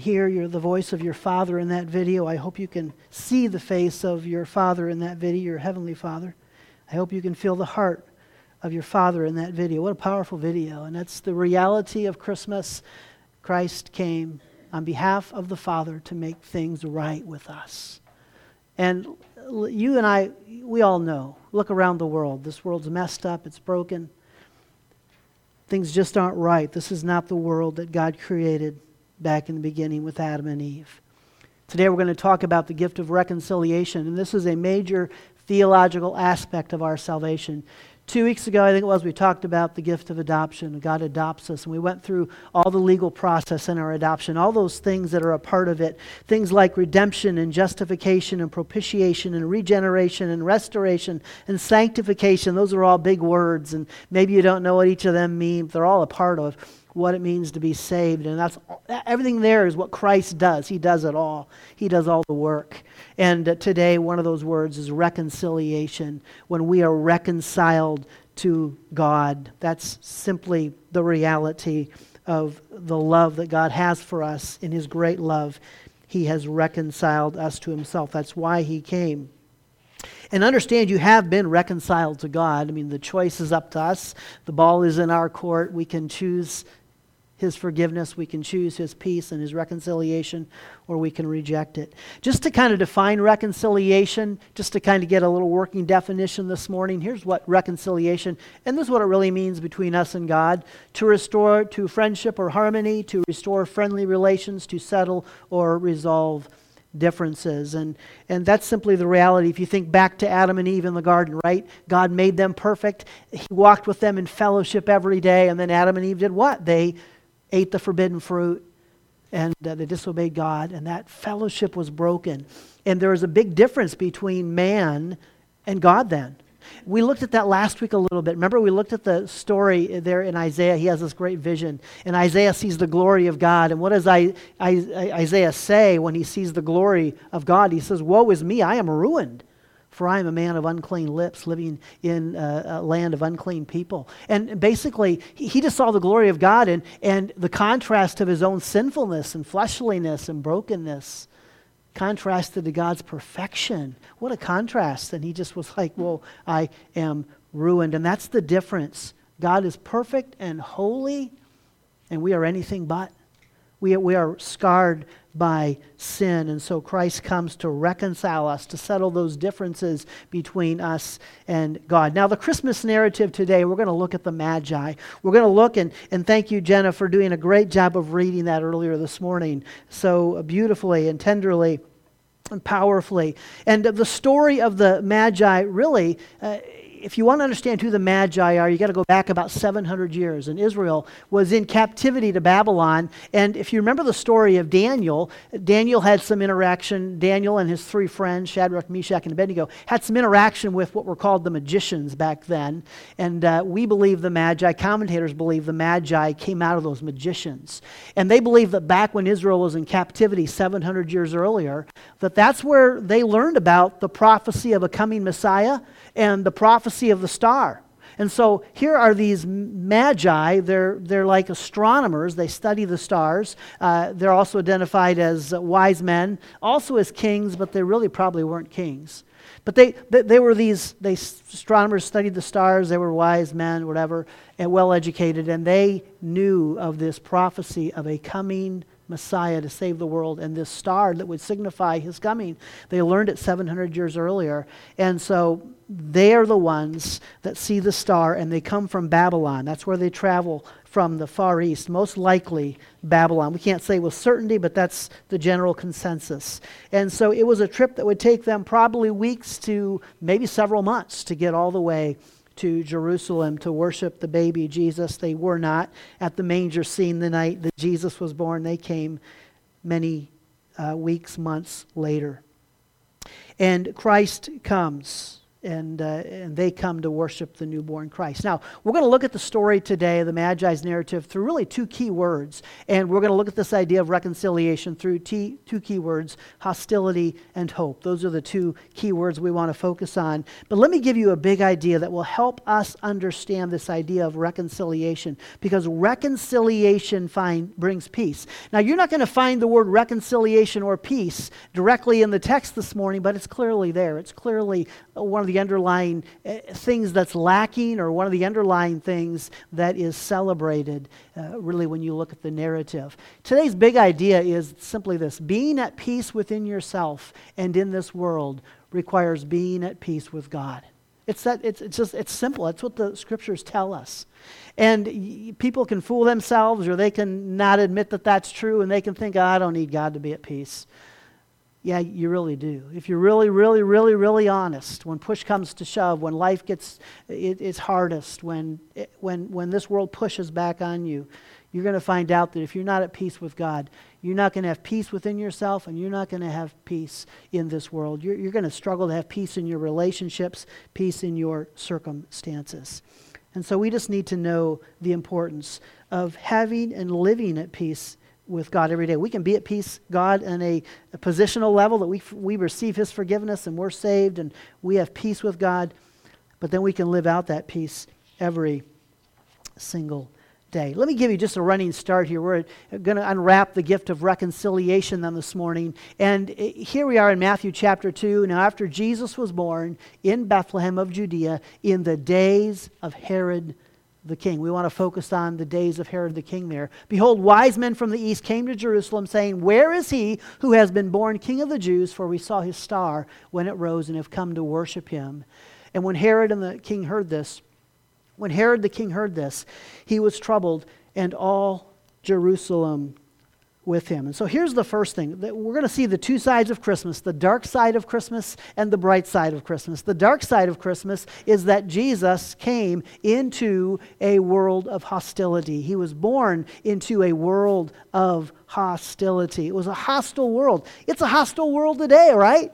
hear your, the voice of your Father in that video. I hope you can see the face of your Father in that video, your Heavenly Father. I hope you can feel the heart of your Father in that video. What a powerful video. And that's the reality of Christmas. Christ came on behalf of the Father to make things right with us. And you and I, we all know. Look around the world. This world's messed up, it's broken. Things just aren't right. This is not the world that God created back in the beginning with Adam and Eve. Today we're going to talk about the gift of reconciliation, and this is a major theological aspect of our salvation. Two weeks ago, I think it was, we talked about the gift of adoption. God adopts us, and we went through all the legal process in our adoption, all those things that are a part of it. Things like redemption and justification and propitiation and regeneration and restoration and sanctification. Those are all big words, and maybe you don't know what each of them mean. but They're all a part of what it means to be saved. And that's everything there is what Christ does. He does it all. He does all the work. And today one of those words is reconciliation. When we are reconciled to God, that's simply the reality of the love that God has for us in his great love. He has reconciled us to himself. That's why he came. And understand you have been reconciled to God. I mean, the choice is up to us. The ball is in our court. We can choose his forgiveness, we can choose his peace and his reconciliation, or we can reject it. Just to kind of define reconciliation, just to kind of get a little working definition this morning, here's what reconciliation, and this is what it really means between us and God to restore to friendship or harmony, to restore friendly relations, to settle or resolve differences. And, and that's simply the reality. If you think back to Adam and Eve in the garden, right? God made them perfect. He walked with them in fellowship every day. And then Adam and Eve did what? They ate the forbidden fruit and uh, they disobeyed God, and that fellowship was broken. And there was a big difference between man and God then. We looked at that last week a little bit. Remember, we looked at the story there in Isaiah. He has this great vision, and Isaiah sees the glory of God. And what does I, I, Isaiah say when he sees the glory of God? He says, Woe is me, I am ruined for I am a man of unclean lips living in a land of unclean people. And basically, he just saw the glory of God and, and the contrast of his own sinfulness and fleshliness and brokenness contrasted to God's perfection. What a contrast. And he just was like, Well, I am ruined. And that's the difference. God is perfect and holy, and we are anything but. We, we are scarred by sin. And so Christ comes to reconcile us, to settle those differences between us and God. Now, the Christmas narrative today, we're going to look at the Magi. We're going to look, and, and thank you, Jenna, for doing a great job of reading that earlier this morning so beautifully and tenderly and powerfully. And the story of the Magi really. Uh, if you want to understand who the Magi are, you got to go back about 700 years. And Israel was in captivity to Babylon. And if you remember the story of Daniel, Daniel had some interaction. Daniel and his three friends, Shadrach, Meshach, and Abednego, had some interaction with what were called the magicians back then. And uh, we believe the Magi, commentators believe the Magi came out of those magicians. And they believe that back when Israel was in captivity 700 years earlier, that that's where they learned about the prophecy of a coming Messiah and the prophecy of the star. And so here are these magi. They're, they're like astronomers. They study the stars. Uh, they're also identified as wise men, also as kings, but they really probably weren't kings. But they, they, they were these, they, astronomers studied the stars. They were wise men, whatever, and well educated. And they knew of this prophecy of a coming Messiah to save the world and this star that would signify his coming. They learned it 700 years earlier. And so they are the ones that see the star and they come from Babylon. That's where they travel from the Far East, most likely Babylon. We can't say with certainty, but that's the general consensus. And so it was a trip that would take them probably weeks to maybe several months to get all the way to Jerusalem to worship the baby Jesus. They were not at the manger scene the night that Jesus was born. They came many uh, weeks, months later. And Christ comes and, uh, and they come to worship the newborn Christ. Now, we're going to look at the story today, the Magi's narrative, through really two key words. And we're going to look at this idea of reconciliation through t- two key words hostility and hope. Those are the two key words we want to focus on. But let me give you a big idea that will help us understand this idea of reconciliation, because reconciliation find, brings peace. Now, you're not going to find the word reconciliation or peace directly in the text this morning, but it's clearly there. It's clearly one of the underlying eh, things that's lacking or one of the underlying things that is celebrated, uh, really, when you look at the narrative. Today's big idea is simply this being at peace within yourself and in this world requires being at peace with God. It's, that, it's, it's just it's simple. That's what the scriptures tell us. And people can fool themselves or they can not admit that that's true and they can think, oh, I don't need God to be at peace. Yeah, you really do. If you're really, really, really, really honest, when push comes to shove, when life gets it, it's hardest, when, it, when, when this world pushes back on you, you're going to find out that if you're not at peace with God, you're not going to have peace within yourself and you're not going to have peace in this world. You're, you're going to struggle to have peace in your relationships, peace in your circumstances. And so we just need to know the importance of having and living at peace with God every day. We can be at peace, God, in a, a, positional level that we, we receive His forgiveness and we're saved and we have peace with God, but then we can live out that peace every single day. Let me give you just a running start here. We're going to unwrap the gift of reconciliation then this morning. And eh, here we are in Matthew chapter 2. Now, after Jesus was born in Bethlehem of Judea in the days of Herod the king. We want to focus on the days of Herod the king there. Behold, wise men from the east came to Jerusalem, saying, Where is he who has been born king of the Jews? For we saw his star when it rose and have come to worship him. And when Herod and the king heard this, when Herod the king heard this, he was troubled, and all Jerusalem with him. And so here's the first thing that we're going to see the two sides of Christmas the dark side of Christmas and the bright side of Christmas. The dark side of Christmas is that Jesus came into a world of hostility. He was born into a world of hostility. It was a hostile world. It's a hostile world today, right?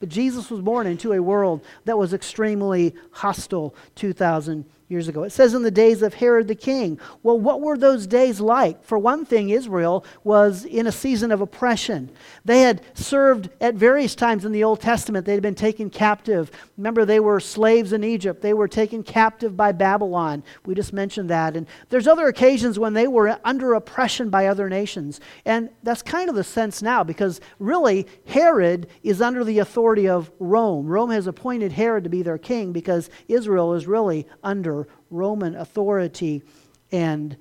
But Jesus was born into a world that was extremely hostile 2,000 years ago. It says in the days of Herod the king. Well, what were those days like? For one thing, Israel was in a season of oppression. They had served at various times in the Old Testament, they had been taken captive. Remember, they were slaves in Egypt, they were taken captive by Babylon. We just mentioned that. And there's other occasions when they were under oppression by other nations. And that's kind of the sense now because really, Herod is under the authority of Rome. Rome has appointed Herod to be their king because Israel is really under Roman authority and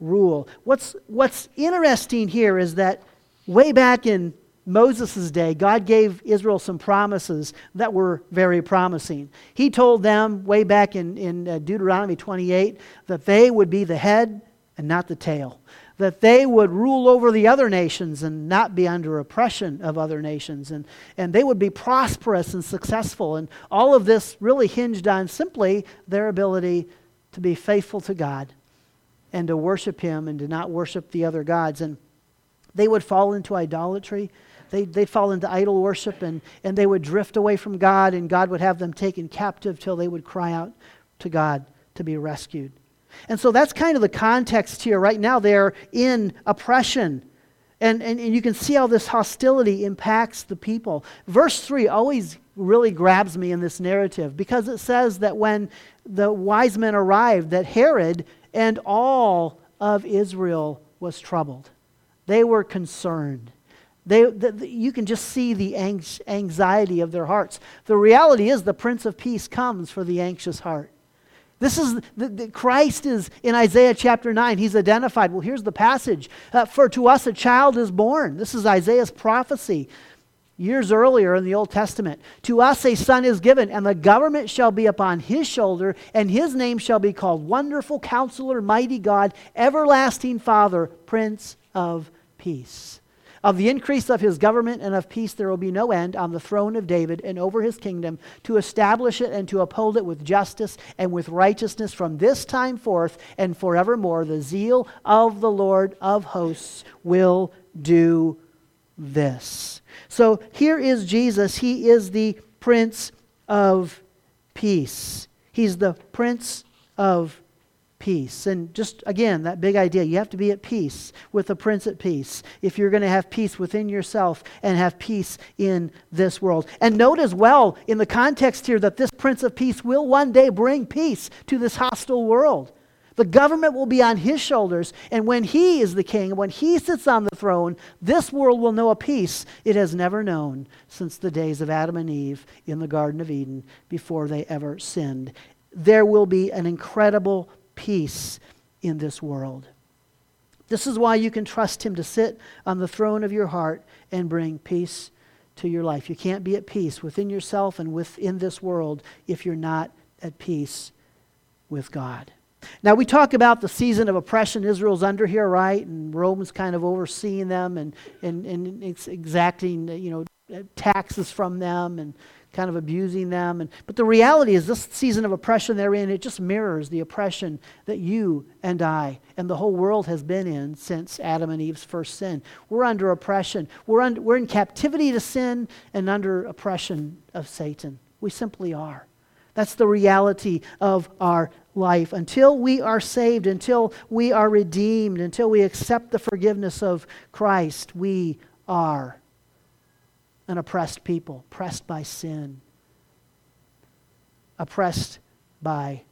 rule. What's, what's interesting here is that way back in Moses' day, God gave Israel some promises that were very promising. He told them way back in, in uh, Deuteronomy 28 that they would be the head and not the tail, that they would rule over the other nations and not be under oppression of other nations, and, and they would be prosperous and successful. And all of this really hinged on simply their ability to be faithful to God and to worship Him and to not worship the other gods. And they would fall into idolatry. They, they'd fall into idol worship and, and they would drift away from God, and God would have them taken captive till they would cry out to God to be rescued. And so that's kind of the context here. Right now, they're in oppression. And, and, and you can see how this hostility impacts the people. Verse 3 always really grabs me in this narrative because it says that when the wise men arrived, that Herod and all of Israel was troubled. They were concerned. They, the, the, you can just see the anxiety of their hearts. The reality is, the Prince of Peace comes for the anxious heart. This is the, the, Christ is in Isaiah chapter 9. He's identified. Well, here's the passage. Uh, For to us a child is born. This is Isaiah's prophecy years earlier in the Old Testament. To us a son is given, and the government shall be upon his shoulder, and his name shall be called Wonderful Counselor, Mighty God, Everlasting Father, Prince of Peace. Of the increase of his government and of peace there will be no end on the throne of David and over his kingdom, to establish it and to uphold it with justice and with righteousness from this time forth and forevermore. The zeal of the Lord of hosts will do this. So here is Jesus. He is the Prince of peace. He's the Prince of peace. And just again, that big idea you have to be at peace with the Prince at peace if you're going to have peace within yourself and have peace in this world. And note as well in the context here that this Prince of Peace will one day bring peace to this hostile world. The government will be on his shoulders, and when he is the king, when he sits on the throne, this world will know a peace it has never known since the days of Adam and Eve in the Garden of Eden before they ever sinned. There will be an incredible peace in this world. This is why you can trust Him to sit on the throne of your heart and bring peace to your life. You can't be at peace within yourself and within this world if you're not at peace with God. Now, we talk about the season of oppression Israel's under here, right? And Rome's kind of overseeing them and, and, and it's exacting, you know, taxes from them and kind of abusing them. And, but the reality is, this season of oppression they're in, it just mirrors the oppression that you and I and the whole world has been in since Adam and Eve's first sin. We're under oppression. We're, under, we're in captivity to sin and under oppression of Satan. We simply are. That's the reality of our life. Until we are saved, until we are redeemed, until we accept the forgiveness of Christ, we are an oppressed people, oppressed by sin, oppressed by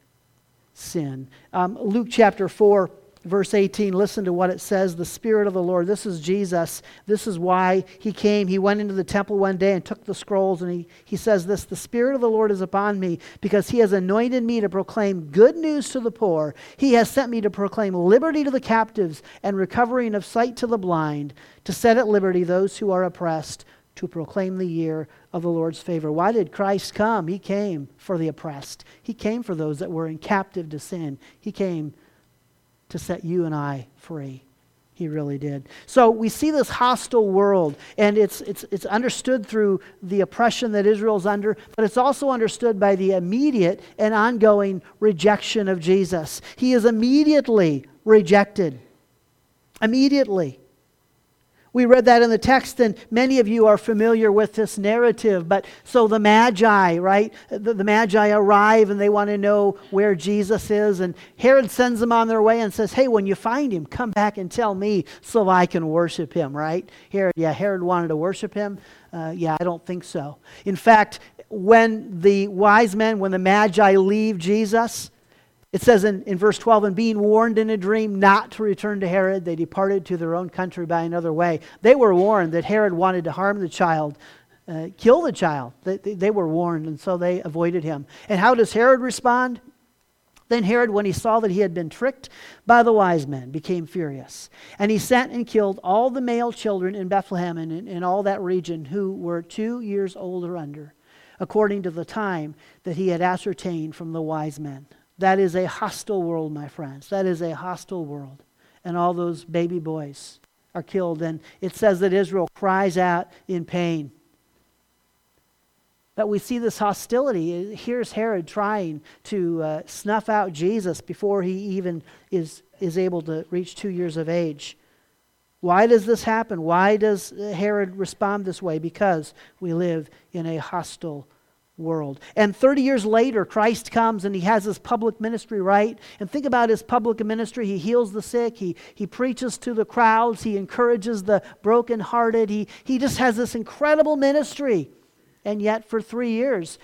sin. Um, Luke chapter 4 verse 18, listen to what it says the Spirit of the Lord. This is Jesus. This is why he came. He went into the temple one day and took the scrolls, and he, he says this The Spirit of the Lord is upon me because he has anointed me to proclaim good news to the poor. He has sent me to proclaim liberty to the captives and recovering of sight to the blind, to set at liberty those who are oppressed. To proclaim the year of the Lord's favor. Why did Christ come? He came for the oppressed. He came for those that were in captive to sin. He came to set you and I free. He really did. So we see this hostile world, and it's, it's, it's understood through the oppression that Israel's under, but it's also understood by the immediate and ongoing rejection of Jesus. He is immediately rejected. Immediately. We read that in the text, and many of you are familiar with this narrative. But so the Magi, right? The, the, Magi arrive and they want to know where Jesus is. And Herod sends them on their way and says, Hey, when you find him, come back and tell me so I can worship him, right? Herod, yeah, Herod wanted to worship him. Uh, yeah, I don't think so. In fact, when the wise men, when the Magi leave Jesus, it says in, in verse 12, and being warned in a dream not to return to Herod, they departed to their own country by another way. They were warned that Herod wanted to harm the child, uh, kill the child. They, they, they were warned, and so they avoided him. And how does Herod respond? Then Herod, when he saw that he had been tricked by the wise men, became furious. And he sent and killed all the male children in Bethlehem and in, in all that region who were two years old or under, according to the time that he had ascertained from the wise men. That is a hostile world, my friends. That is a hostile world. And all those baby boys are killed. And it says that Israel cries out in pain. That we see this hostility. Here's Herod trying to uh, snuff out Jesus before he even is, is able to reach two years of age. Why does this happen? Why does Herod respond this way? Because we live in a hostile world. And 30 years later, Christ comes and he has his public ministry, right? And think about his public ministry. He heals the sick, he, he preaches to the crowds, he encourages the brokenhearted. He, he just has this incredible ministry. And yet, for three years,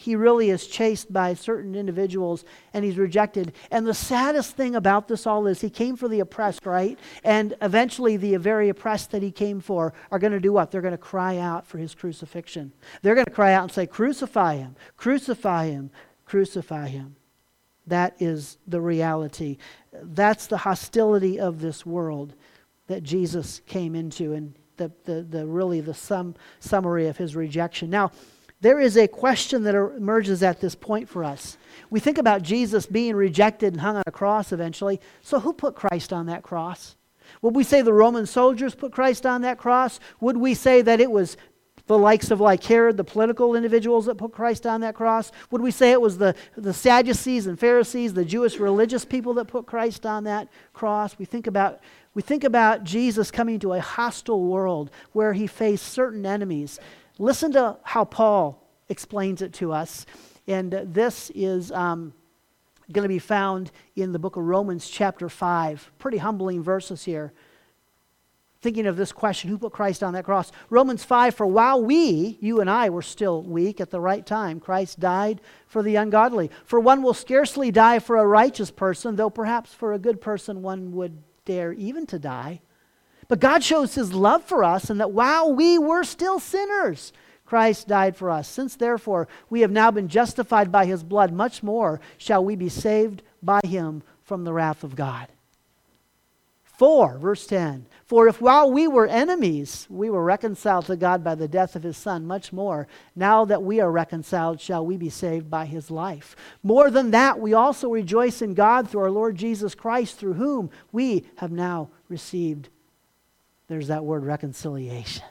he really is chased by certain individuals and he's rejected. And the saddest thing about this all is he came for the oppressed, right? And eventually, the very oppressed that he came for are going to do what? They're going to cry out for his crucifixion. They're going to cry out and say, Crucify him, crucify him, crucify him. That is the reality. That's the hostility of this world that Jesus came into, and the, the, the really the sum, summary of his rejection. Now, there is a question that er-, emerges at this point for us. We think about Jesus being rejected and hung on a cross eventually. So, who put Christ on that cross? Would we say the Roman soldiers put Christ on that cross? Would we say that it was the likes of like Herod, the political individuals that put Christ on that cross? Would we say it was the, the Sadducees and Pharisees, the Jewish religious people that put Christ on that cross? We think about we think about Jesus coming to a hostile world where he faced certain enemies Listen to how Paul explains it to us And this is um, going to be found in the book of Romans, chapter 5. Pretty humbling verses here. Thinking of this question who put Christ on that cross? Romans 5 For while we, you and I, were still weak at the right time, Christ died for the ungodly. For one will scarcely die for a righteous person, though perhaps for a good person one would dare even to die. But God shows his love for us, and that while we were still sinners, Christ died for us. Since therefore we have now been justified by his blood, much more shall we be saved by him from the wrath of God. 4, verse 10. For if while we were enemies, we were reconciled to God by the death of his Son, much more, now that we are reconciled, shall we be saved by his life. More than that, we also rejoice in God through our Lord Jesus Christ, through whom we have now received, there's that word, reconciliation.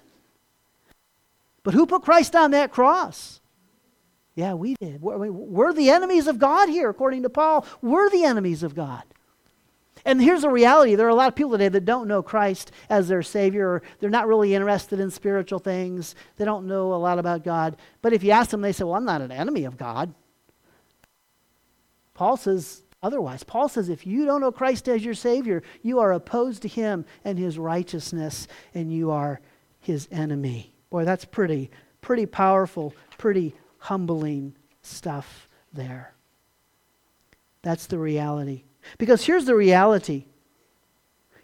But who put Christ on that cross? Yeah, we did. We're the enemies of God here, according to Paul. We're the enemies of God. And here's the reality there are a lot of people today that don't know Christ as their Savior, or they're not really interested in spiritual things. They don't know a lot about God. But if you ask them, they say, Well, I'm not an enemy of God. Paul says otherwise. Paul says, If you don't know Christ as your Savior, you are opposed to Him and His righteousness, and you are His enemy. Boy, that's pretty, pretty powerful, pretty humbling stuff there. That's the reality. Because here's the reality.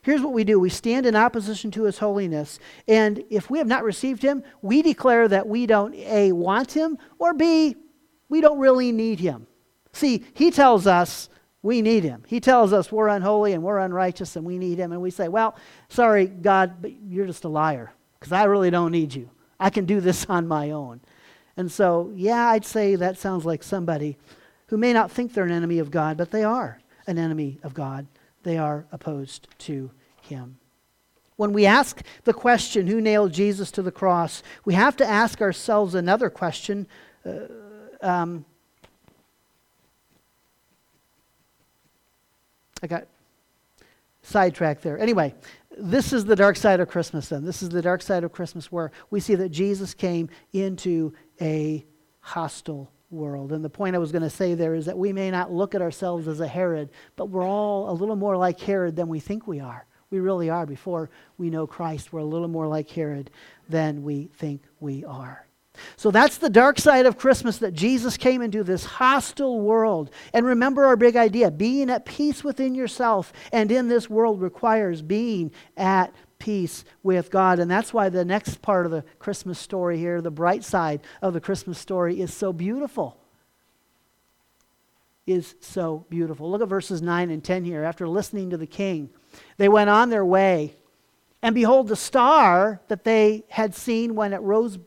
Here's what we do we stand in opposition to his holiness. And if we have not received him, we declare that we don't A, want him, or B, we don't really need him. See, he tells us we need him. He tells us we're unholy and we're unrighteous and we need him. And we say, well, sorry, God, but you're just a liar because I really don't need you. I can do this on my own. And so, yeah, I'd say that sounds like somebody who may not think they're an enemy of God, but they are an enemy of God. They are opposed to him. When we ask the question, who nailed Jesus to the cross, we have to ask ourselves another question. Uh, um, I got sidetracked there. Anyway, this is the dark side of Christmas then. This is the dark side of Christmas where we see that Jesus came into a hostile world. And the point I was going to say there is that we may not look at ourselves as a Herod, but we're all a little more like Herod than we think we are. We really are. Before we know Christ, we're a little more like Herod than we think we are. So that's the dark side of Christmas that Jesus came into this hostile world. And remember our big idea being at peace within yourself and in this world requires being at peace with God. And that's why the next part of the Christmas story here, the bright side of the Christmas story, is so beautiful. Is so beautiful. Look at verses 9 and 10 here. After listening to the king, they went on their way. And behold, the star that they had seen when it rose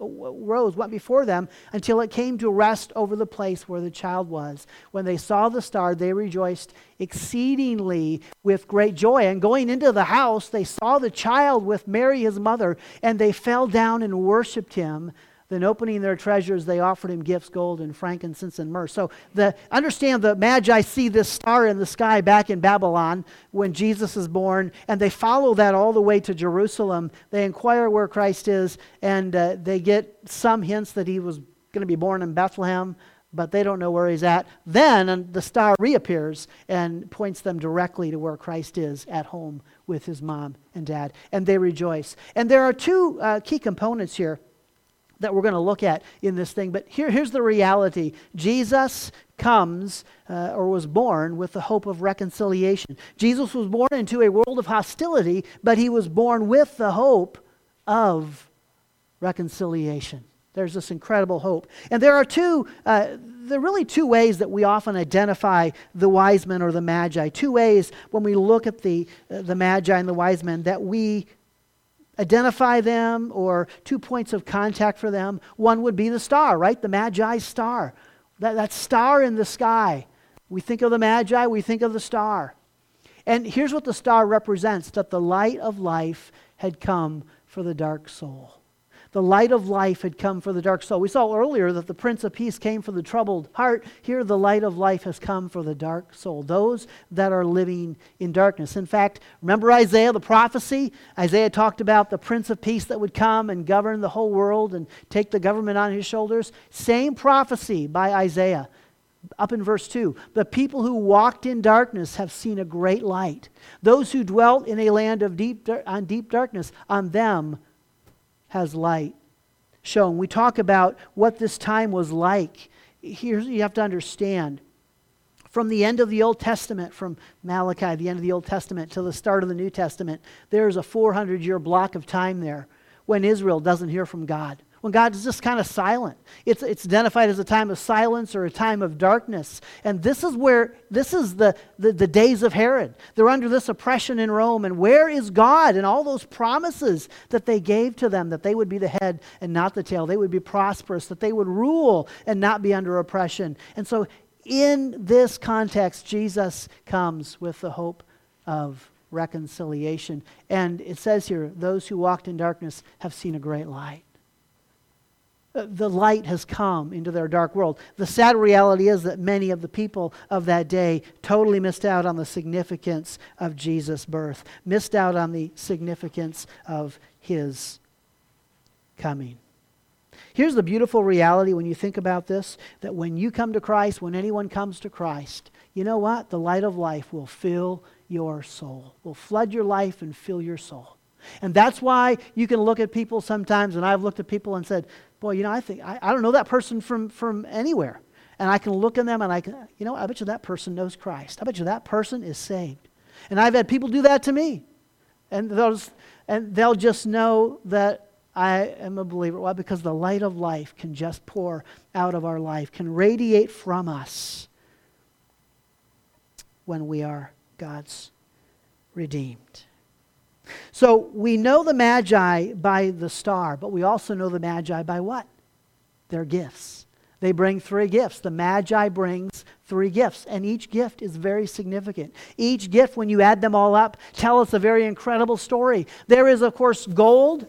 rose, went before them until it came to rest over the place where the child was. When they saw the star, they rejoiced exceedingly with great joy. And going into the house, they saw the child with Mary, his mother, and they fell down and worshiped him. Then, opening their treasures, they offered him gifts, gold and frankincense and myrrh. So, the, understand the Magi see this star in the sky back in Babylon when Jesus is born, and they follow that all the way to Jerusalem. They inquire where Christ is, and uh, they get some hints that he was going to be born in Bethlehem, but they don't know where he's at. Then the star reappears and points them directly to where Christ is at home with his mom and dad, and they rejoice. And there are two uh, key components here that we're going to look at in this thing. But here, here's the reality Jesus comes uh, or was born with the hope of reconciliation. Jesus was born into a world of hostility, but he was born with the hope of reconciliation. There's this incredible hope. And there are two, uh, there are really two ways that we often identify the wise men or the magi. Two ways when we look at the, uh, the magi and the wise men that we identify them or two points of contact for them. One would be the star, right? The Magi star. That, that star in the sky. We think of the Magi, we think of the star. And here's what the star represents that the light of life had come for the dark soul. The light of life had come for the dark soul. We saw earlier that the Prince of Peace came for the troubled heart. Here, the light of life has come for the dark soul, those that are living in darkness. In fact, remember Isaiah, the prophecy? Isaiah talked about the Prince of Peace that would come and govern the whole world and take the government on his shoulders. Same prophecy by Isaiah. Up in verse 2, the people who walked in darkness have seen a great light. Those who dwelt in a land of deep, on deep darkness, on them has light shone. We talk about what this time was like. Here you have to understand. From the end of the Old Testament, from Malachi, the end of the Old Testament, to the start of the New Testament, there's a 400 year block of time there when Israel doesn't hear from God when God is just kind of silent. It's, it's identified as a time of silence or a time of darkness. And this is where, this is the, the, the, days of Herod. They're under this oppression in Rome. And where is God and all those promises that they gave to them that they would be the head and not the tail? They would be prosperous, that they would rule and not be under oppression. And so, in this context, Jesus comes with the hope of reconciliation. And it says here, those who walked in darkness have seen a great light Uh, the light has come into their dark world. The sad reality is that many of the people of that day totally missed out on the significance of Jesus' birth, missed out on the significance of his coming. Here's the beautiful reality when you think about this that when you come to Christ, when anyone comes to Christ, you know what? The light of life will fill your soul, will flood your life and fill your soul. And that's why you can look at people sometimes, and I've looked at people and said, boy, you know, I think, I, I don't know that person from, from anywhere. And I can look in them and I can, you know, I bet you that person knows Christ. I bet you that person is saved. And I've had people do that to me. And they'll, and they'll just know that I am a believer. Why? Because the light of life can just pour out of our life, can radiate from us when we are God's redeemed. So we know the Magi by the star, but we also know the Magi by what? Their gifts. They bring three gifts. The Magi brings three gifts, and each gift is very significant. Each gift, when you add them all up, tell us a very incredible story. There is, of course, gold.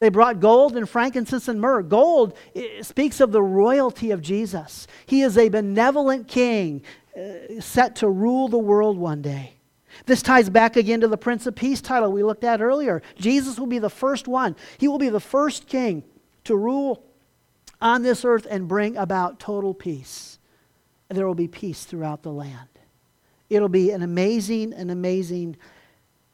They brought gold and frankincense and myrrh. Gold speaks of the royalty of Jesus. He is a benevolent king uh, set to rule the world one day. This ties back again to the Prince of Peace title we looked at earlier. Jesus will be the first one, he will be the first king to rule on this earth and bring about total peace. There will be peace throughout the land. It'll be an amazing, an amazing,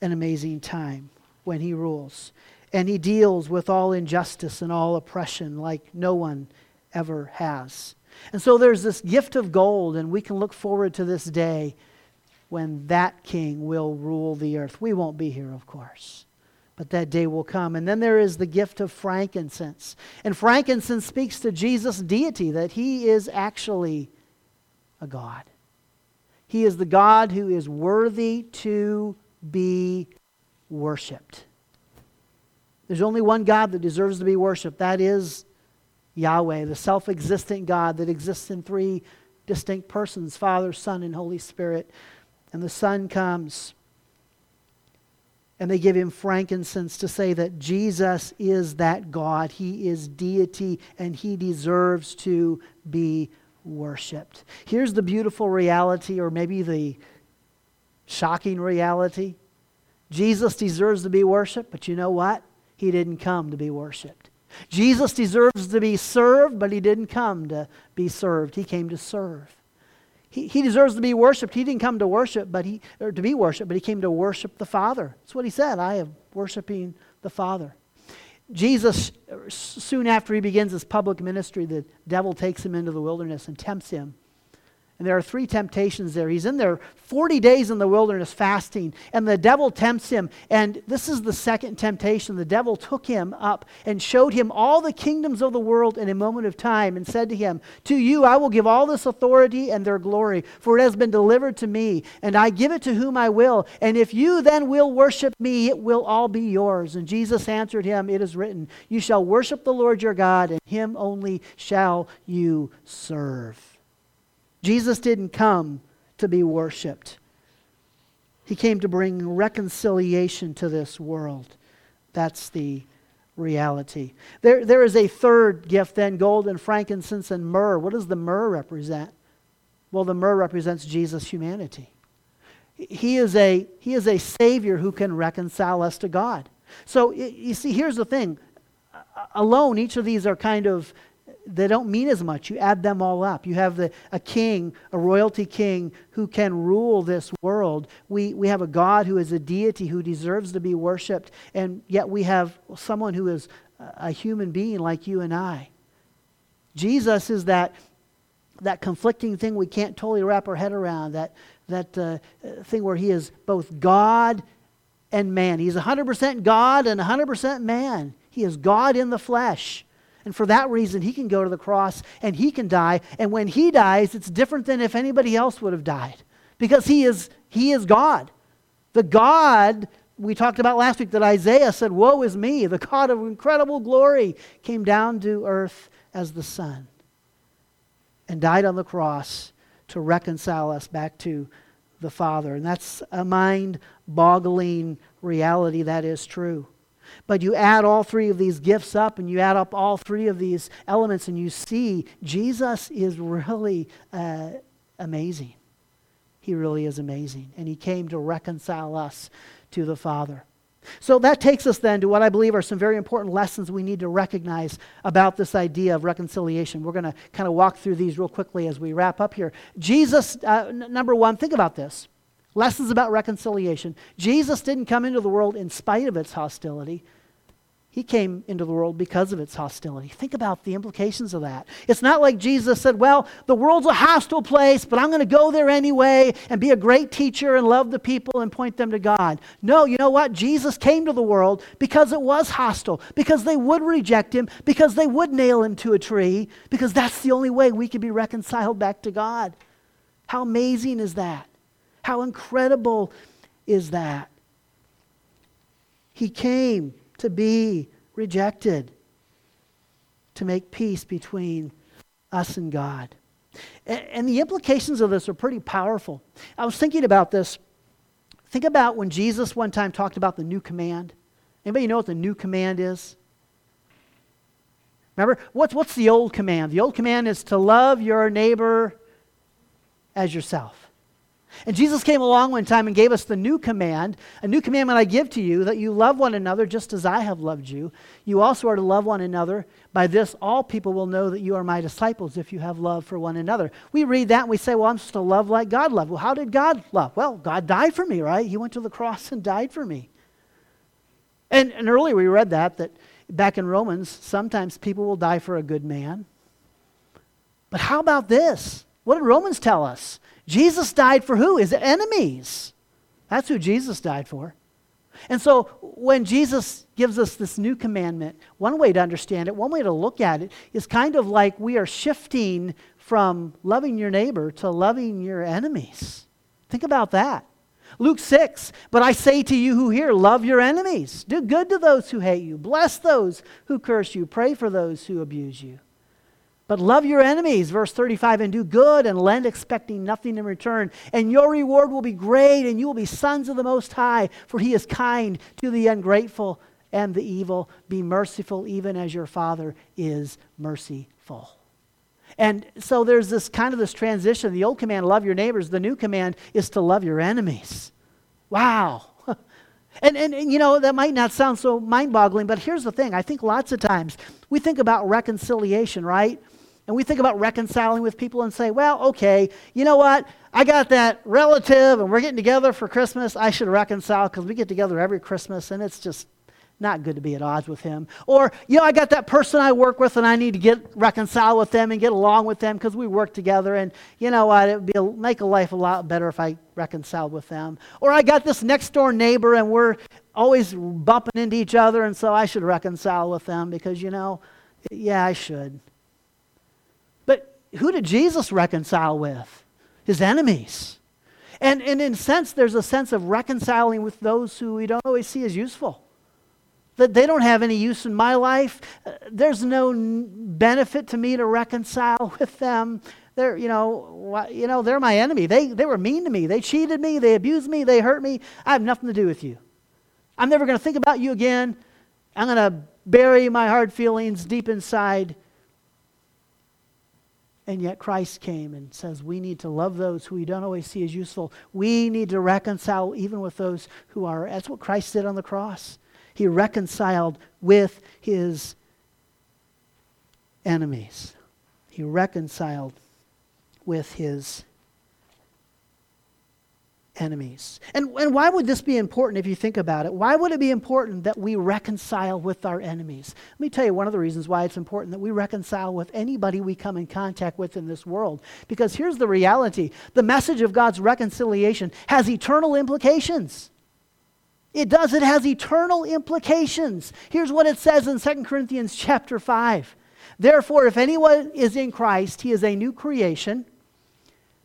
an amazing time when he rules. And he deals with all injustice and all oppression like no one ever has. And so there's this gift of gold, and we can look forward to this day when that king will rule the earth. We won't be here, of course, but that day will come. And then there is the gift of frankincense. And frankincense speaks to Jesus' deity, that he is actually a God. He is the God who is worthy to be worshiped. There's only one God that deserves to be worshiped. That is Yahweh, the self existent God that exists in three distinct persons Father, Son, and Holy Spirit. And the Son comes. And they give him frankincense to say that Jesus is that God. He is deity and he deserves to be worshiped. Here's the beautiful reality, or maybe the shocking reality Jesus deserves to be worshiped, but you know what? He didn't come to be worshiped. Jesus deserves to be served, but he didn't come to be served. He came to serve. He, he deserves to be worshiped. He didn't come to worship, but he or to be worshiped, but he came to worship the Father. That's what he said. I am worshiping the Father. Jesus, uh, soon after he begins his public ministry, the devil takes him into the wilderness and tempts him and there are three temptations there. He's in there 40 days in the wilderness fasting, and the devil tempts him. And this is the second temptation. The devil took him up and showed him all the kingdoms of the world in a moment of time and said to him, To you I will give all this authority and their glory, for it has been delivered to me, and I give it to whom I will. And if you then will worship me, it will all be yours. And Jesus answered him, It is written, You shall worship the Lord your God, and him only shall you serve. Jesus didn't come to be worshiped, He came to bring reconciliation to this world. That's the reality. There, there is a third gift then gold and frankincense and myrrh. What does the myrrh represent? Well, the myrrh represents Jesus' humanity. He is a, he is a Savior who can reconcile us to God. So you see, here's the thing. Alone, each of these are kind of they don't mean as much. You add them all up. You have the, a king, a royalty king who can rule this world. We, we have a God who is a deity who deserves to be worshiped, and yet we have someone who is a human being like you and I. Jesus is that, that conflicting thing we can't totally wrap our head around, that, that uh, thing where he is both God and man. He's 100% God and 100% man. He is God in the flesh. And for that reason, he can go to the cross and he can die. And when he dies, it's different than if anybody else would have died because he is, he is God. The God we talked about last week that Isaiah said, Woe is me, the God of incredible glory came down to earth as the Son and died on the cross to reconcile us back to the Father. And that's a mind boggling reality that is true. But you add all three of these gifts up and you add up all three of these elements and you see Jesus is really uh, amazing. He really is amazing. And he came to reconcile us to the Father. So that takes us then to what I believe are some very important lessons we need to recognize about this idea of reconciliation. We're going to kind of walk through these real quickly as we wrap up here. Jesus, uh, n- number one, think about this. Lessons about reconciliation. Jesus didn't come into the world in spite of its hostility. He came into the world because of its hostility. Think about the implications of that. It's not like Jesus said, Well, the world's a hostile place, but I'm going to go there anyway and be a great teacher and love the people and point them to God. No, you know what? Jesus came to the world because it was hostile, because they would reject him, because they would nail him to a tree, because that's the only way we could be reconciled back to God. How amazing is that? How incredible is that? He came to be rejected to make peace between us and God. And the implications of this are pretty powerful. I was thinking about this. Think about when Jesus one time talked about the new command. Anybody know what the new command is? Remember, what's, what's the old command? The old command is to love your neighbor as yourself. And Jesus came along one time and gave us the new command, a new commandment I give to you, that you love one another just as I have loved you. You also are to love one another. By this, all people will know that you are my disciples if you have love for one another. We read that and we say, well, I'm supposed to love like God loved. Well, how did God love? Well, God died for me, right? He went to the cross and died for me. And, and earlier we read that, that back in Romans, sometimes people will die for a good man. But how about this? What did Romans tell us? Jesus died for who? His enemies. That's who Jesus died for. And so when Jesus gives us this new commandment, one way to understand it, one way to look at it, is kind of like we are shifting from loving your neighbor to loving your enemies. Think about that. Luke 6, but I say to you who hear, love your enemies. Do good to those who hate you. Bless those who curse you. Pray for those who abuse you. But love your enemies, verse 35, and do good and lend expecting nothing in return. And your reward will be great, and you will be sons of the Most High, for he is kind to the ungrateful and the evil. Be merciful, even as your Father is merciful. And so there's this kind of this transition. The old command, love your neighbors. The new command is to love your enemies. Wow. And, and, and, you know, that might not sound so mind boggling, but here's the thing. I think lots of times we think about reconciliation, right? And we think about reconciling with people and say, well, okay, you know what? I got that relative and we're getting together for Christmas. I should reconcile because we get together every Christmas and it's just not good to be at odds with him. Or, you know, I got that person I work with and I need to get reconcile with them and get along with them because we work together. And you know what? It would be a, make a life a lot better if I reconciled with them. Or I got this next door neighbor and we're always bumping into each other and so I should reconcile with them because, you know, yeah, I should who did Jesus reconcile with? His enemies. And, and in sense, there's a sense of reconciling with those who we don't always see as useful. That they don't have any use in my life. There's no benefit to me to reconcile with them. They're, you know, you know, they're my enemy. They, they were mean to me. They cheated me. They abused me. They hurt me. I have nothing to do with you. I'm never going to think about you again. I'm going to bury my hard feelings deep inside. And yet Christ came and says we need to love those who we don't always see as useful. We need to reconcile even with those who are. That's what Christ did on the cross. He reconciled with his enemies. He reconciled with his enemies. And, and why would this be important if you think about it? Why would it be important that we reconcile with our enemies? Let me tell you one of the reasons why it's important that we reconcile with anybody we come in contact with in this world. Because here's the reality the message of God's reconciliation has eternal implications. It does, it has eternal implications. Here's what it says in 2 Corinthians chapter 5. Therefore, if anyone is in Christ, he is a new creation.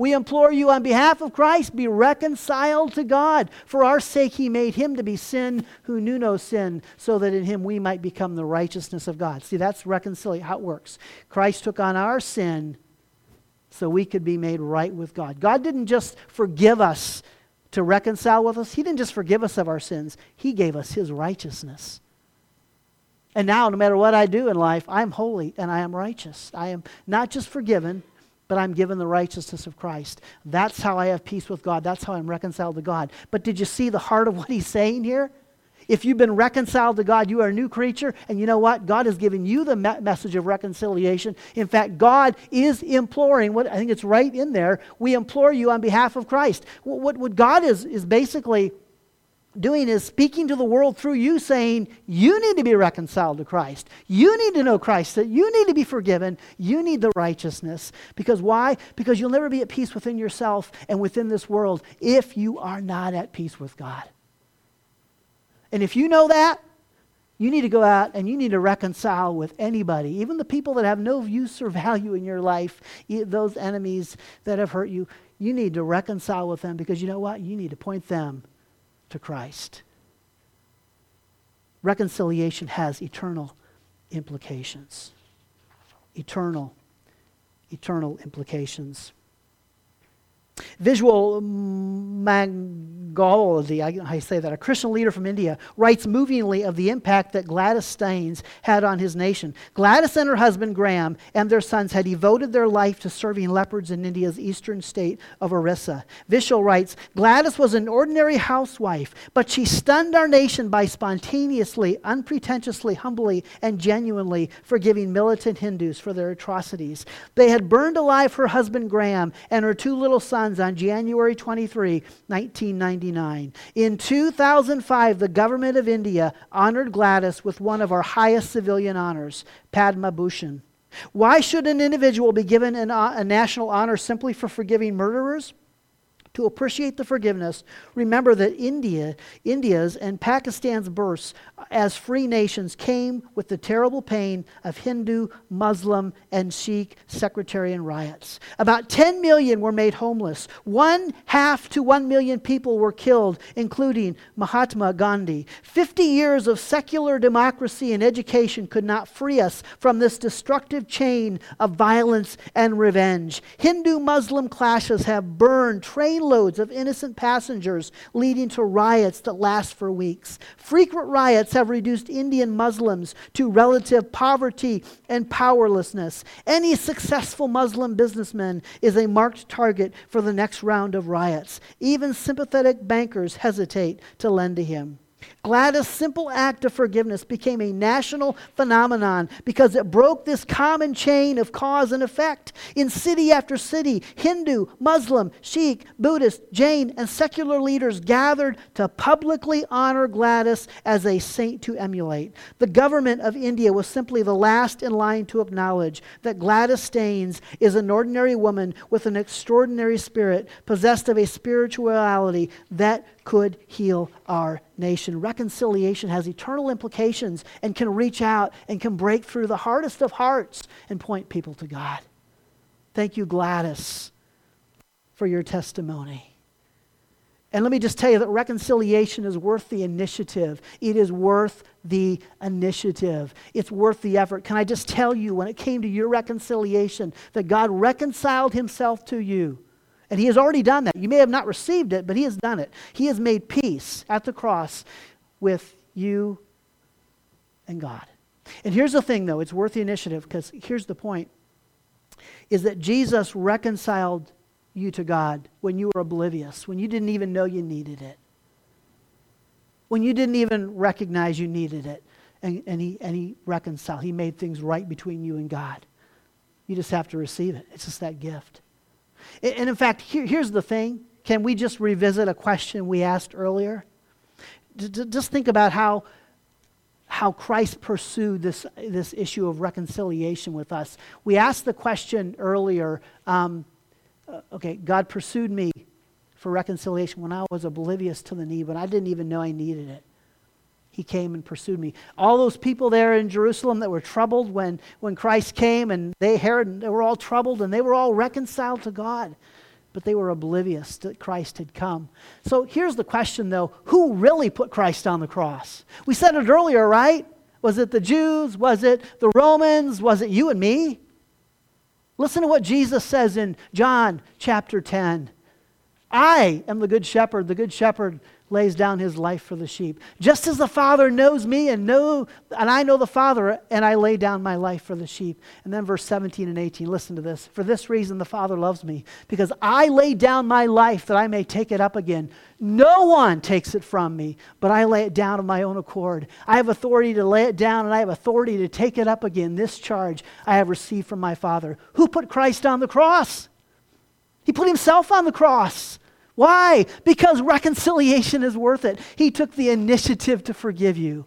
we implore you on behalf of Christ, be reconciled to God. For our sake, he made him to be sin who knew no sin, so that in him we might become the righteousness of God. See, that's reconciliation, how it works. Christ took on our sin so we could be made right with God. God didn't just forgive us to reconcile with us, He didn't just forgive us of our sins, He gave us His righteousness. And now, no matter what I do in life, I'm holy and I am righteous. I am not just forgiven, but I'm given the righteousness of Christ. That's how I have peace with God. That's how I'm reconciled to God. But did you see the heart of what he's saying here? If you've been reconciled to God, you are a new creature. And you know what? God has given you the me- message of reconciliation. In fact, God is imploring, what I think it's right in there, we implore you on behalf of Christ. What, what, what God is, is basically doing is speaking to the world through you, saying, You need to be reconciled to Christ. You need to know Christ. That you need to be forgiven. You need the righteousness. Because why? Because you'll never be at peace within yourself and within this world if you are not at peace with God. And if you know that, you need to go out and you need to reconcile with anybody, even the people that have no use or value in your life, those enemies that have hurt you. You need to reconcile with them because you know what? You need to point them to Christ. Reconciliation has eternal implications. Eternal, eternal implications. Vishal Mangalwadi, I, I say that, a Christian leader from India, writes movingly of the impact that Gladys Staines had on his nation. Gladys and her husband Graham and their sons had devoted their life to serving leopards in India's eastern state of Orissa. Vishal writes Gladys was an ordinary housewife, but she stunned our nation by spontaneously, unpretentiously, humbly, and genuinely forgiving militant Hindus for their atrocities. They had burned alive her husband Graham and her two little sons sons on January 23, 1999. In 2005, the government of India honored Gladys with one of our highest civilian honors, Padma Bhushan. Why should an individual be given an, uh, a national honor simply for forgiving murderers? To appreciate the forgiveness, remember that India, India's and Pakistan's births as free nations came with the terrible pain of Hindu, Muslim, and Sikh sectarian riots. About 10 million were made homeless. One half to 1 million people were killed, including Mahatma Gandhi. 50 years of secular democracy and education could not free us from this destructive chain of violence and revenge. Hindu Muslim clashes have burned train trainloads of innocent passengers, leading to riots that last for weeks. Frequent riots have reduced Indian Muslims to relative poverty and powerlessness. Any successful Muslim businessman is a marked target for the next round of riots. Even sympathetic bankers hesitate to lend to him. Gladys' simple act of forgiveness became a national phenomenon because it broke this common chain of cause and effect. In city after city, Hindu, Muslim, Sikh, Buddhist, Jain, and secular leaders gathered to publicly honor Gladys as a saint to emulate. The government of India was simply the last in line to acknowledge that Gladys Staines is an ordinary woman with an extraordinary spirit, possessed of a spirituality that could heal our nation. Reconciliation has eternal implications and can reach out and can break through the hardest of hearts and point people to God. Thank you, Gladys, for your testimony. And let me just tell you that reconciliation is worth the initiative. It is worth the initiative. It's worth the effort. Can I just tell you, when it came to your reconciliation, that God reconciled himself to you? And he has already done that. You may have not received it, but he has done it. He has made peace at the cross with you and God. And here's the thing, though it's worth the initiative because here's the point is that Jesus reconciled you to God when you were oblivious, when you didn't even know you needed it, when you didn't even recognize you needed it. And, and, he, and he reconciled. He made things right between you and God. You just have to receive it. It's just that gift. And, in fact, here, here's the thing can we just revisit a question we asked earlier? Just think about how, how Christ pursued this, this issue of reconciliation with us. We asked the question earlier um, uh, okay, God pursued me for reconciliation when I was oblivious to the need, but I didn't even know I needed it. He came and pursued me. All those people there in Jerusalem that were troubled when, when Christ came and they, Herod, they were all troubled and they were all reconciled to God, but they were oblivious that Christ had come. So here's the question though who really put Christ on the cross? We said it earlier, right? Was it the Jews? Was it the Romans? Was it you and me? Listen to what Jesus says in John chapter 10. I am the good shepherd. The good shepherd lays down his life for the sheep. Just as the Father knows me and know and I know the Father and I lay down my life for the sheep. And then verse 17 and 18, listen to this. For this reason the Father loves me, because I lay down my life that I may take it up again. No one takes it from me, but I lay it down of my own accord. I have authority to lay it down, and I have authority to take it up again. This charge I have received from my Father. Who put Christ on the cross? He put himself on the cross. Why? Because reconciliation is worth it. He took the initiative to forgive you.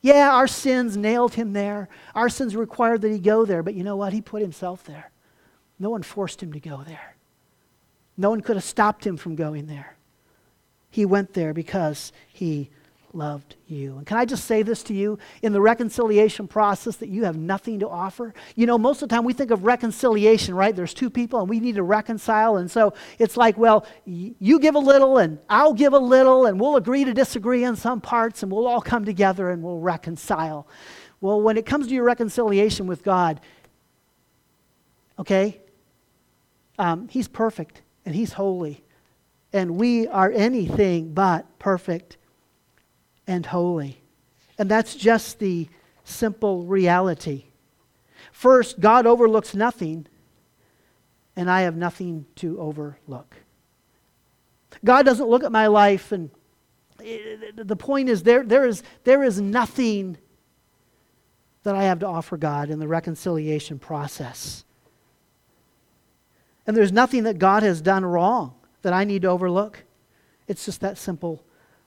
Yeah, our sins nailed him there. Our sins required that he go there, but you know what? He put himself there. No one forced him to go there. No one could have stopped him from going there. He went there because he loved you. And can I just say this to you? In the reconciliation process, that you have nothing to offer. You know, most of the time we think of reconciliation, right? There's two people and we need to reconcile. And so it's like, well, you give a little and I'll give a little and we'll agree to disagree on some parts and we'll all come together and we'll reconcile. Well, when it comes to your reconciliation with God, okay, um, He's perfect and He's holy and we are anything but perfect and holy. And that's just the simple reality. First, God overlooks nothing, and I have nothing to overlook. God doesn't look at my life, and eh, the point is there, there, is, there is nothing that I have to offer God in the reconciliation process. And there's nothing that God has done wrong that I need to overlook. It's just that simple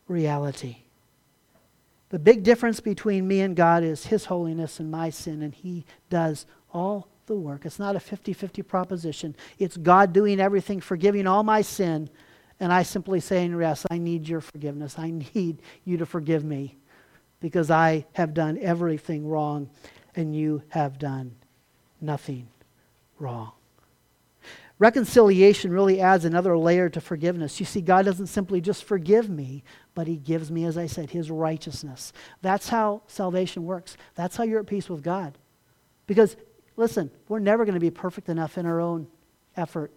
reality. The big difference between me and God is His holiness and my sin, and He does all the work. It's not a 50 50 proposition. It's God doing everything, forgiving all my sin, and I simply saying, Yes, I need your forgiveness. I need you to forgive me because I have done everything wrong, and you have done nothing wrong. Reconciliation really adds another layer to forgiveness. You see, God doesn't simply just forgive me, but He gives me, as I said, His righteousness. That's how salvation works. That's how you're at peace with God. Because, listen, we're never going to be perfect enough in our own effort.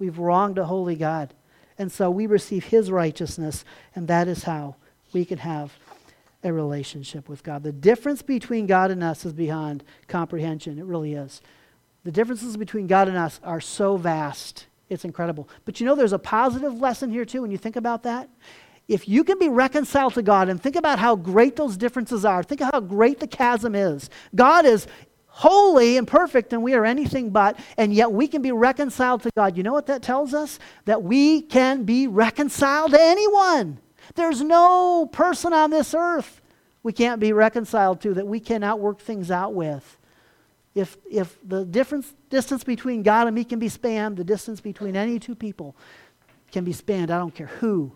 We've wronged a holy God. And so we receive His righteousness, and that is how we can have a relationship with God. The difference between God and us is beyond comprehension. It really is. The differences between God and us are so vast. It's incredible. But you know, there's a positive lesson here, too, when you think about that. If you can be reconciled to God and think about how great those differences are, think of how great the chasm is. God is holy and perfect, and we are anything but, and yet we can be reconciled to God. You know what that tells us? That we can be reconciled to anyone. There's no person on this earth we can't be reconciled to that we cannot work things out with. If, if the difference, distance between God and me can be spanned, the distance between any two people can be spanned. I don't care who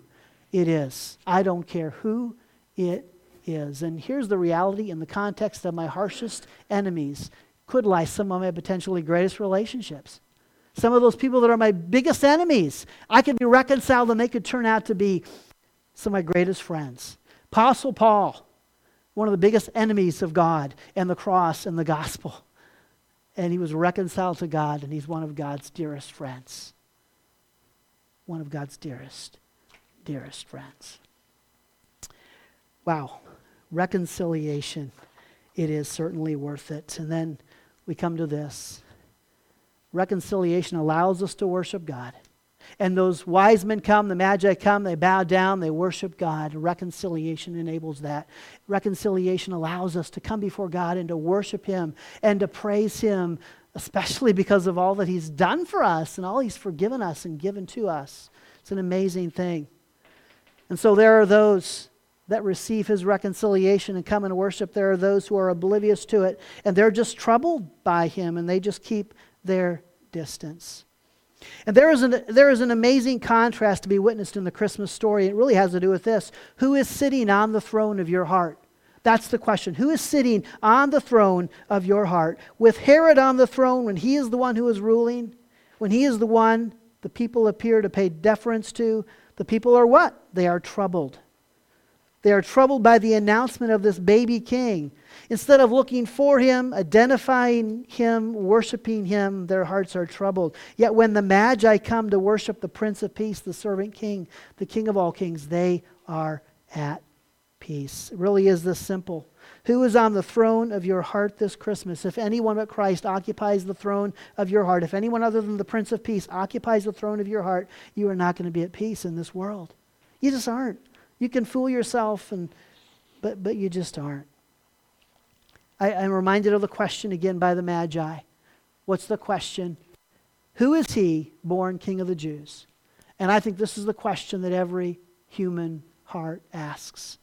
it is. I don't care who it is. And here's the reality in the context of my harshest enemies could lie some of my potentially greatest relationships. Some of those people that are my biggest enemies, I could be reconciled and they could turn out to be some of my greatest friends. Apostle Paul, one of the biggest enemies of God and the cross and the gospel. And he was reconciled to God, and he's one of God's dearest friends. One of God's dearest, dearest friends. Wow. Reconciliation. It is certainly worth it. And then we come to this reconciliation allows us to worship God. And those wise men come, the magi come, they bow down, they worship God. Reconciliation enables that. Reconciliation allows us to come before God and to worship Him and to praise Him, especially because of all that He's done for us and all He's forgiven us and given to us. It's an amazing thing. And so there are those that receive his reconciliation and come and worship. There are those who are oblivious to it and they're just troubled by him and they just keep their distance. And there is, an, there is an amazing contrast to be witnessed in the Christmas story. It really has to do with this. Who is sitting on the throne of your heart? That's the question. Who is sitting on the throne of your heart? With Herod on the throne, when he is the one who is ruling, when he is the one the people appear to pay deference to, the people are what? They are troubled. They are troubled by the announcement of this baby king. Instead of looking for him, identifying him, worshiping him, their hearts are troubled. Yet when the Magi come to worship the Prince of Peace, the servant king, the King of all kings, they are at peace. It really is this simple. Who is on the throne of your heart this Christmas? If anyone but Christ occupies the throne of your heart, if anyone other than the Prince of Peace occupies the throne of your heart, you are not going to be at peace in this world. You just aren't. You can fool yourself, and, but, but you just aren't. I, I'm reminded of the question again by the Magi. What's the question? Who is he born King of the Jews? And I think this is the question that every human heart asks.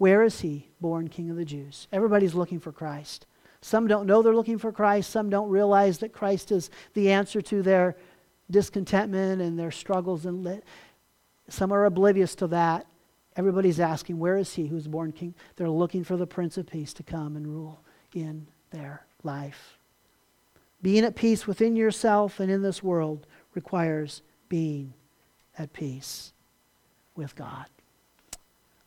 Where is he born King of the Jews? Everybody's looking for Christ. Some don't know they're looking for Christ. Some don't realize that Christ is the answer to their discontentment and their struggles. And some are oblivious to that. Everybody's asking, Where is he who's born king? They're looking for the Prince of Peace to come and rule in their life. Being at peace within yourself and in this world requires being at peace with God.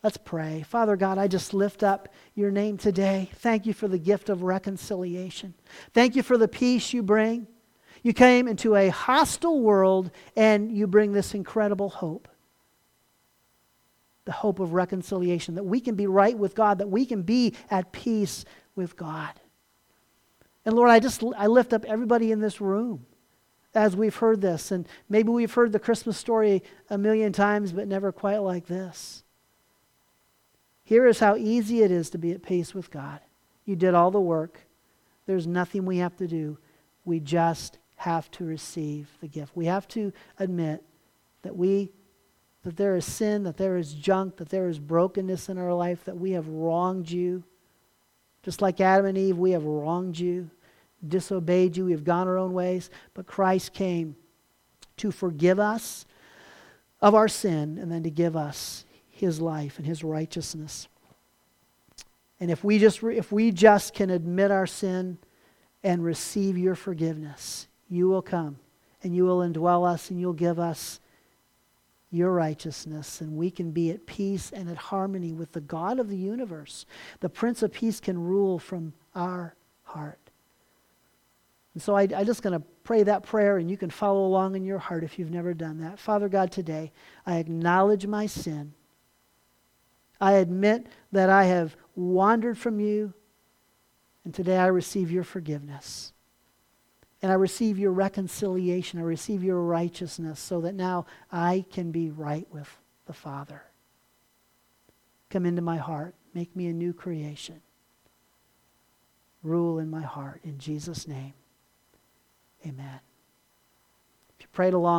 Let's pray. Father God, I just lift up your name today. Thank you for the gift of reconciliation. Thank you for the peace you bring. You came into a hostile world and you bring this incredible hope the hope of reconciliation, that we can be right with God, that we can be at peace with God. And Lord, I just I lift up everybody in this room as we've heard this. And maybe we've heard the Christmas story a million times, but never quite like this. Here is how easy it is to be at peace with God. You did all the work. There's nothing we have to do. We just have to receive the gift. We have to admit that we that there is sin, that there is junk, that there is brokenness in our life, that we have wronged you. Just like Adam and Eve, we have wronged you, disobeyed you, we have gone our own ways. But Christ came to forgive us of our sin and then to give us his life and his righteousness. And if we just, if we just can admit our sin and receive your forgiveness, you will come and you will indwell us and you'll give us your righteousness, and we can be at peace and at harmony with the God of the universe. The Prince of Peace can rule from our heart. And so I, I'm just going to pray that prayer, and you can follow along in your heart if you've never done that. Father God, today, I acknowledge my sin. I admit that I have wandered from you, and today I receive your forgiveness and I receive your reconciliation. I receive your righteousness so that now I can be right with the Father. Come into my heart. Make me a new creation. Rule in my heart. In Jesus' name, amen. If you prayed along,